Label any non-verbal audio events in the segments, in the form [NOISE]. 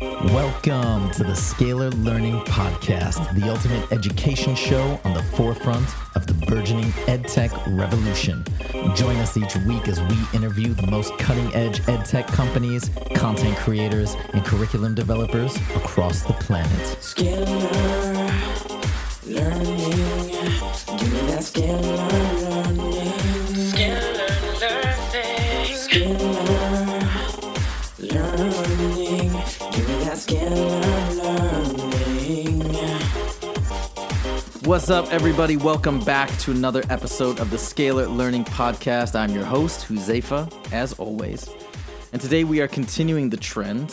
Welcome to the Scalar Learning Podcast, the ultimate education show on the forefront of the burgeoning edtech revolution. Join us each week as we interview the most cutting edge edtech companies, content creators, and curriculum developers across the planet. Scalar learning. Give me that scalar learning. Scalar learning. Scalar learning. What's up, everybody? Welcome back to another episode of the Scalar Learning Podcast. I'm your host, Huzefa, as always. And today we are continuing the trend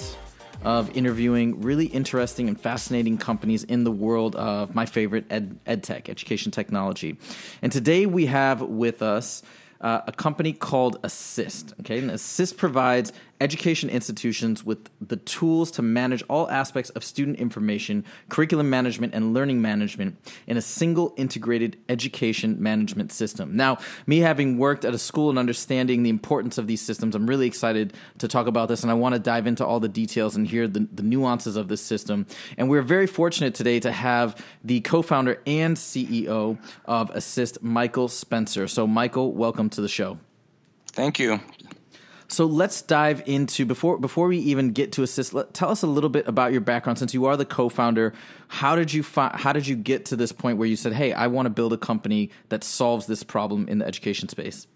of interviewing really interesting and fascinating companies in the world of my favorite ed, ed tech, education technology. And today we have with us uh, a company called Assist. Okay, and Assist provides education institutions with the tools to manage all aspects of student information, curriculum management, and learning management in a single integrated education management system. Now, me having worked at a school and understanding the importance of these systems, I'm really excited to talk about this, and I want to dive into all the details and hear the, the nuances of this system. And we're very fortunate today to have the co-founder and CEO of Assist, Michael Spencer. So, Michael, welcome to the show. Thank you. So let's dive into before before we even get to assist. Let, tell us a little bit about your background, since you are the co-founder. How did you fi- How did you get to this point where you said, "Hey, I want to build a company that solves this problem in the education space"?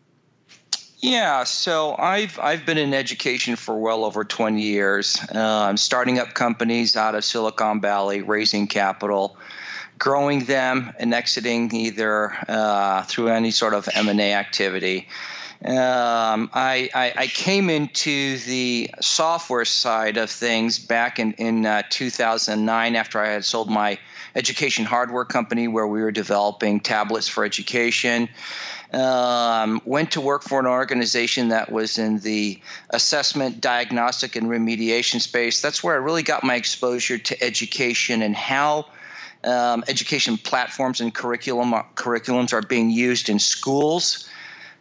Yeah, so I've I've been in education for well over 20 years. Uh, I'm starting up companies out of Silicon Valley, raising capital, growing them, and exiting either uh, through any sort of M&A activity. Um, I, I, I, came into the software side of things back in, in uh, 2009 after I had sold my education hardware company where we were developing tablets for education. Um, went to work for an organization that was in the assessment, diagnostic, and remediation space. That's where I really got my exposure to education and how um, education platforms and curriculum curriculums are being used in schools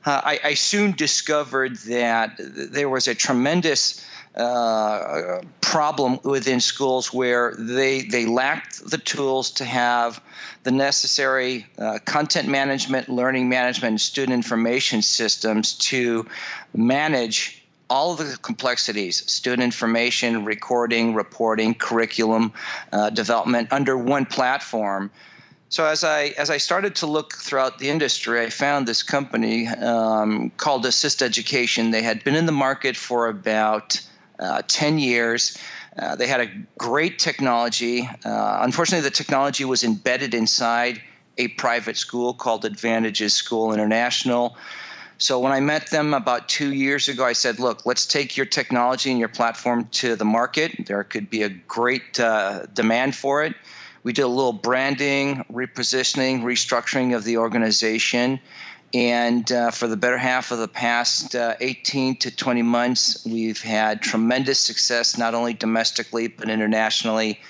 uh, I, I, soon discovered that there was a tremendous uh, problem within schools where they they lacked the tools to have the necessary uh, content management, learning management, and student information systems to manage all the complexities student information, recording, reporting, curriculum uh, development under one platform. So as I as I started to look throughout the industry, I found this company um, called Assist Education. They had been in the market for about uh, ten years. Uh, they had a great technology. Uh, unfortunately, the technology was embedded inside a private school called Advantages School International. So when I met them about two years ago, I said, "Look, let's take your technology and your platform to the market. There could be a great uh, demand for it." We did a little branding, repositioning, restructuring of the organization. And uh, for the better half of the past uh, 18 to 20 months, we've had tremendous success, not only domestically, but internationally,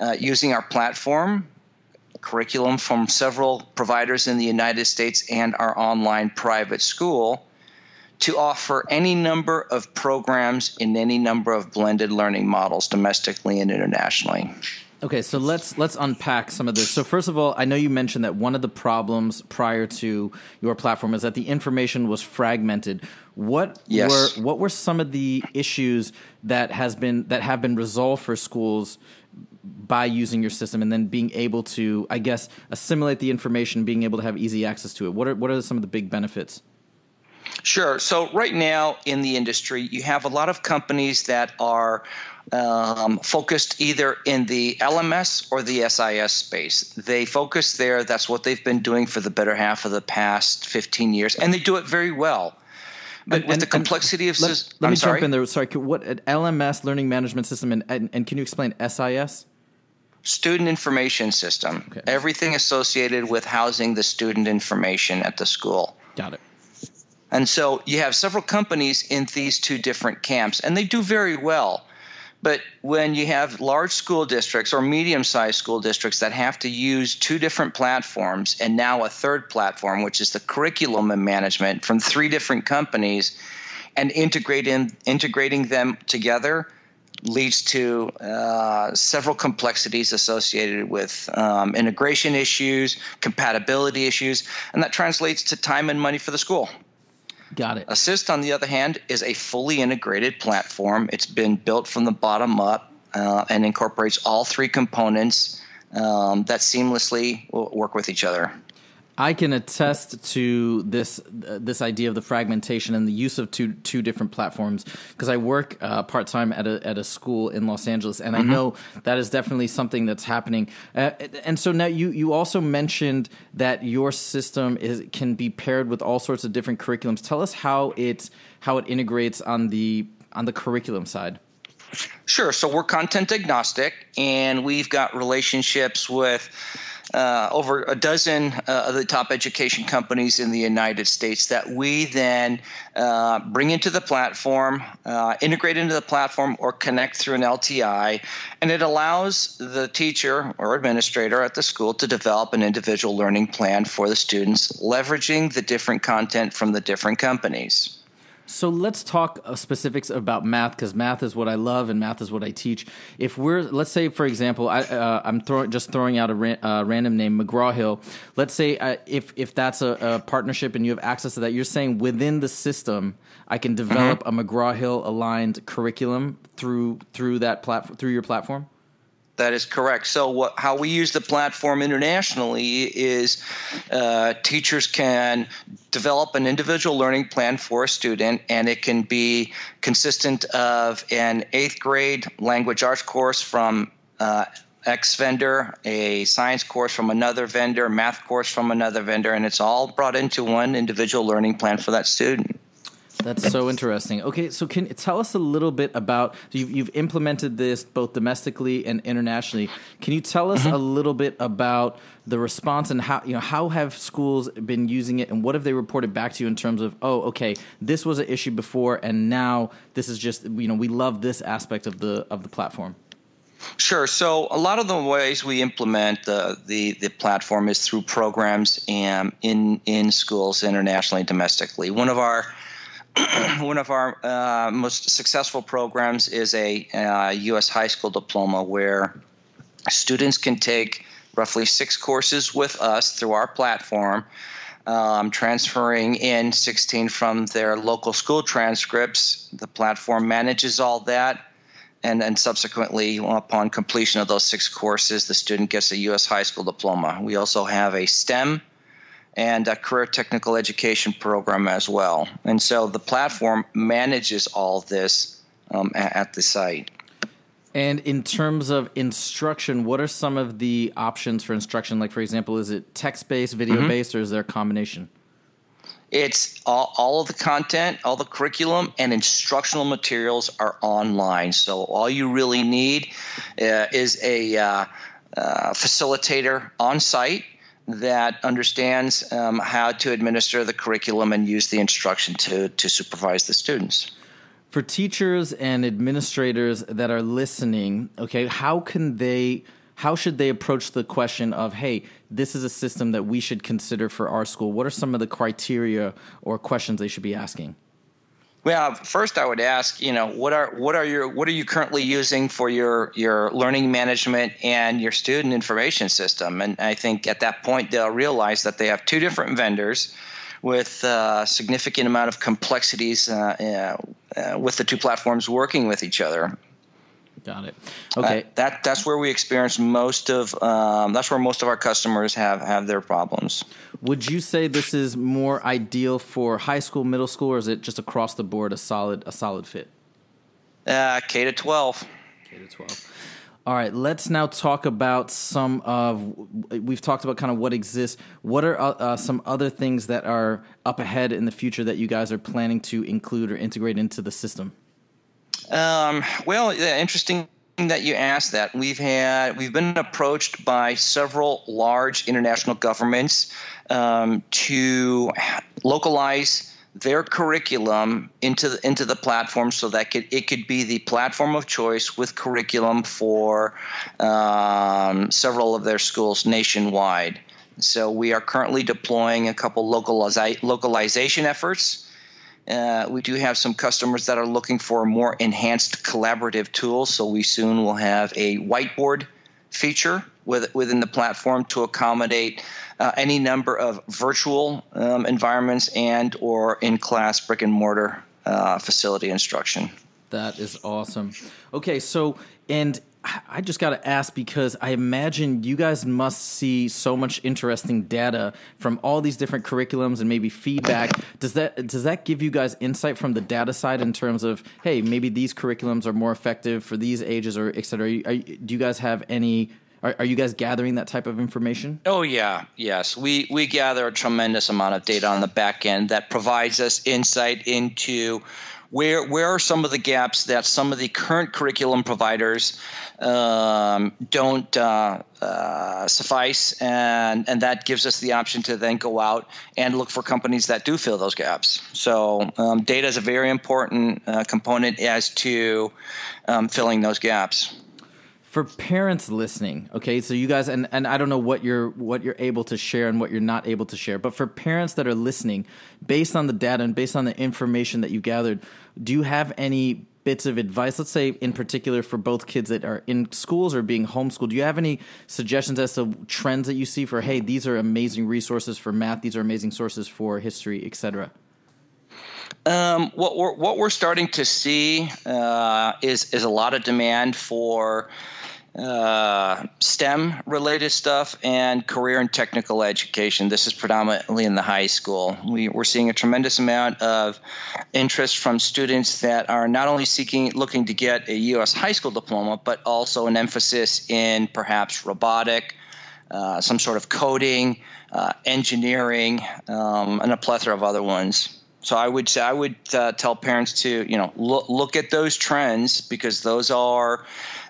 uh, using our platform, curriculum from several providers in the United States, and our online private school to offer any number of programs in any number of blended learning models domestically and internationally. Okay, so let's let's unpack some of this. So first of all, I know you mentioned that one of the problems prior to your platform is that the information was fragmented. What yes. were what were some of the issues that has been that have been resolved for schools by using your system and then being able to, I guess, assimilate the information, being able to have easy access to it? What are what are some of the big benefits? Sure. So right now in the industry, you have a lot of companies that are um, focused either in the LMS or the SIS space. They focus there. That's what they've been doing for the better half of the past 15 years, and they do it very well. But and, with and, the complexity of let, let I'm me sorry? jump in there. Sorry, what LMS learning management system and, and, and can you explain SIS? Student information system. Okay. Everything associated with housing the student information at the school. Got it. And so you have several companies in these two different camps, and they do very well. But when you have large school districts or medium sized school districts that have to use two different platforms and now a third platform, which is the curriculum and management from three different companies, and integrating, integrating them together leads to uh, several complexities associated with um, integration issues, compatibility issues, and that translates to time and money for the school. Got it. Assist, on the other hand, is a fully integrated platform. It's been built from the bottom up uh, and incorporates all three components um, that seamlessly work with each other. I can attest to this uh, this idea of the fragmentation and the use of two two different platforms because I work uh, part time at a at a school in Los Angeles, and mm-hmm. I know that is definitely something that's happening. Uh, and so now you you also mentioned that your system is can be paired with all sorts of different curriculums. Tell us how it how it integrates on the on the curriculum side. Sure. So we're content agnostic, and we've got relationships with uh, over a dozen uh, of the top education companies in the United States that we then uh, bring into the platform, uh, integrate into the platform, or connect through an LTI. And it allows the teacher or administrator at the school to develop an individual learning plan for the students, leveraging the different content from the different companies. So let's talk uh, specifics about math because math is what I love and math is what I teach. If we're, let's say, for example, I, uh, I'm throw, just throwing out a uh, random name, McGraw Hill. Let's say uh, if if that's a, a, partnership and you have access to that, you're saying within the system, I can develop mm-hmm. a McGraw Hill aligned curriculum through through that platform through your platform. That is correct. So, what, how we use the platform internationally is uh, teachers can develop an individual learning plan for a student, and it can be consistent of an eighth grade language arts course from uh, X vendor, a science course from another vendor, math course from another vendor, and it's all brought into one individual learning plan for that student. That's so interesting. Okay, so can you tell us a little bit about you've, you've implemented this both domestically and internationally. Can you tell us mm-hmm. a little bit about the response and how you know how have schools been using it and what have they reported back to you in terms of oh okay this was an issue before and now this is just you know we love this aspect of the of the platform. Sure. So a lot of the ways we implement the the, the platform is through programs and in in schools internationally, and domestically. One of our [CLEARS THROAT] one of our uh, most successful programs is a uh, U.S. high school diploma where students can take roughly six courses with us through our platform, um, transferring in 16 from their local school transcripts. The platform manages all that. And then subsequently, upon completion of those six courses, the student gets a U.S. high school diploma. We also have a STEM and a career technical education program as well. And so the platform manages all this um, at, the site. And in terms of instruction, what are some of the options for instruction? Like, for example, is it text based, video based, mm-hmm. or is there a combination? It's all, all of the content, all the curriculum, and instructional materials are online. So all you really need uh, is a uh, uh, facilitator on site that understands um, how to administer the curriculum and use the instruction to, to supervise the students. For teachers and administrators that are listening, okay, how can they how should they approach the question of hey this is a system that we should consider for our school what are some of the criteria or questions they should be asking well, first I would ask, you know, what are what are your what are you currently using for your your learning management and your student information system? And I think at that point they'll realize that they have two different vendors with a uh, significant amount of complexities uh, uh, with the two platforms working with each other. Got it. Okay. Uh, that that's where we experience most of. Um, that's where most of our customers have have their problems. Would you say this is more ideal for high school, middle school, or is it just across the board a solid a solid fit? Uh, K to twelve. K to twelve. All right, let's now talk about some of. We've talked about kind of what exists. What are uh, uh some other things that are up ahead in the future that you guys are planning to include or integrate into the system? Um, well, yeah, interesting that you asked that. We've had we've been approached by several large international governments um, to localize their curriculum into the, into the platform so that could, it could be the platform of choice with curriculum for um, several of their schools nationwide. So we are currently deploying a couple localiza- localization efforts Uh, we do have some customers that are looking for more enhanced collaborative tools, so we soon will have a whiteboard feature with, within the platform to accommodate uh, any number of virtual um, environments and or in-class brick and mortar uh, facility instruction. That is awesome. Okay, so and I just got to ask because I imagine you guys must see so much interesting data from all these different curriculums and maybe feedback. Does that does that give you guys insight from the data side in terms of hey, maybe these curriculums are more effective for these ages or et cetera? Are do you guys have any? Are, are you guys gathering that type of information? Oh yeah, yes. We we gather a tremendous amount of data on the back end that provides us insight into where where are some of the gaps that some of the current curriculum providers um, don't uh, uh, suffice, and and that gives us the option to then go out and look for companies that do fill those gaps. So um, data is a very important uh, component as to um, filling those gaps for parents listening okay? So you guys and, and i don't know what you're what you're able to share and what you're not able to share but for parents that are listening based on the data and based on the information that you gathered do you have any bits of advice? Let's say in particular for both kids that are in schools or being homeschooled do you have any suggestions as to trends that you see for hey these are amazing resources for math these are amazing sources for history etc um, what we're what we're starting to see uh, is is a lot of demand for uh, STEM related stuff and career and technical education. This is predominantly in the high school. We, are seeing a tremendous amount of interest from students that are not only seeking, looking to get a U.S. high school diploma, but also an emphasis in perhaps robotic, uh, some sort of coding, uh, engineering, um, and a plethora of other ones. So I would say I would uh, tell parents to you know look, look at those trends because those are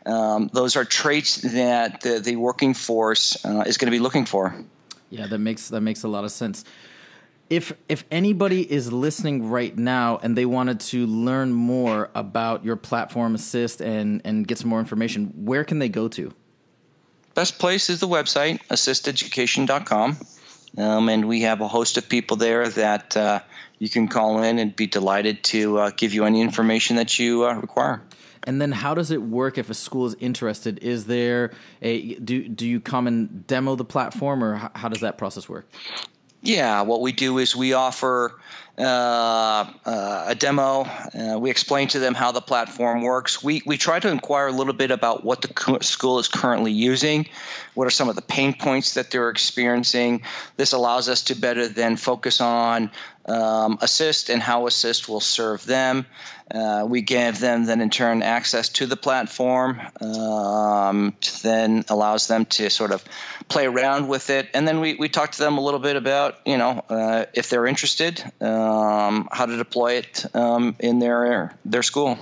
um, those are traits that the, the working force uh, is going to be looking for. Yeah, that makes that makes a lot of sense. If if anybody is listening right now and they wanted to learn more about your platform assist and and get some more information, where can they go to? Best place is the website assisteducation.com. Um, and we have a host of people there that uh, you can call in and be delighted to uh, give you any information that you uh, require. And then how does it work if a school is interested? Is there a do do you come and demo the platform or how, how does that process work? Yeah, what we do is we offer uh, uh, a demo. Uh, we explain to them how the platform works. We, we try to inquire a little bit about what the school is currently using, what are some of the pain points that they're experiencing. This allows us to better then focus on um, Assist and how Assist will serve them. Uh, we give them then in turn access to the platform, um, then allows them to sort of play around with it, and then we, we talk to them a little bit about you know uh, if they're interested, um, how to deploy it um, in their their school.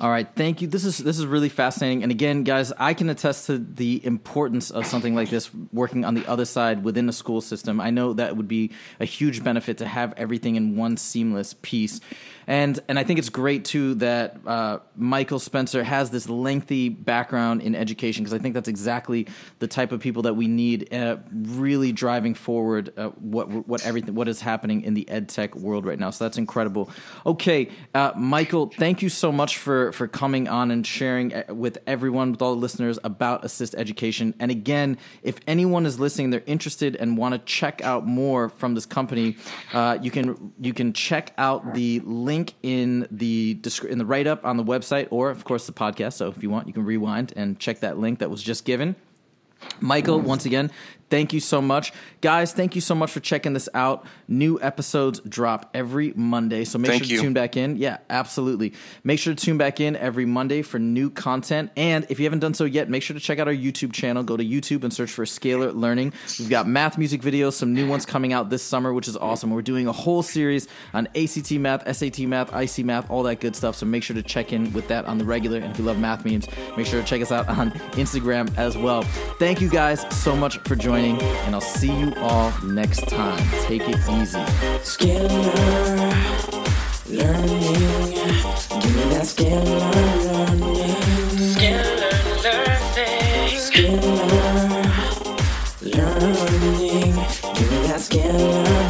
All right, thank you. This is this is really fascinating. And again, guys, I can attest to the importance of something like this working on the other side within the school system. I know that would be a huge benefit to have everything in one seamless piece. And and I think it's great too that uh, Michael Spencer has this lengthy background in education because I think that's exactly the type of people that we need, uh, really driving forward uh, what what everything what is happening in the ed tech world right now. So that's incredible. Okay, uh, Michael, thank you so much for for coming on and sharing uh, with everyone, with all the listeners about Assist Education. And again, if anyone is listening, they're interested and want to check out more from this company, uh, you can you can check out the link link in the in the write up on the website, or of course the podcast. So if you want, you can rewind and check that link that was just given. Michael, once again, thank you so much. Guys, thank you so much for checking this out. New episodes drop every Monday, so make Thank sure to you. tune back in. Yeah, absolutely. Make sure to tune back in every Monday for new content. And if you haven't done so yet, make sure to check out our YouTube channel. Go to YouTube and search for Scalar Learning. We've got math music videos, some new ones coming out this summer, which is awesome. We're doing a whole series on ACT math, SAT math, IC math, all that good stuff. So make sure to check in with that on the regular. And if you love math memes, make sure to check us out on Instagram as well. Thank you guys so much for joining, and I'll see you all next time. Take it easy. Scalar learning. Give me that scalar learning. Scalar learning. Scalar learning. Give me that scalar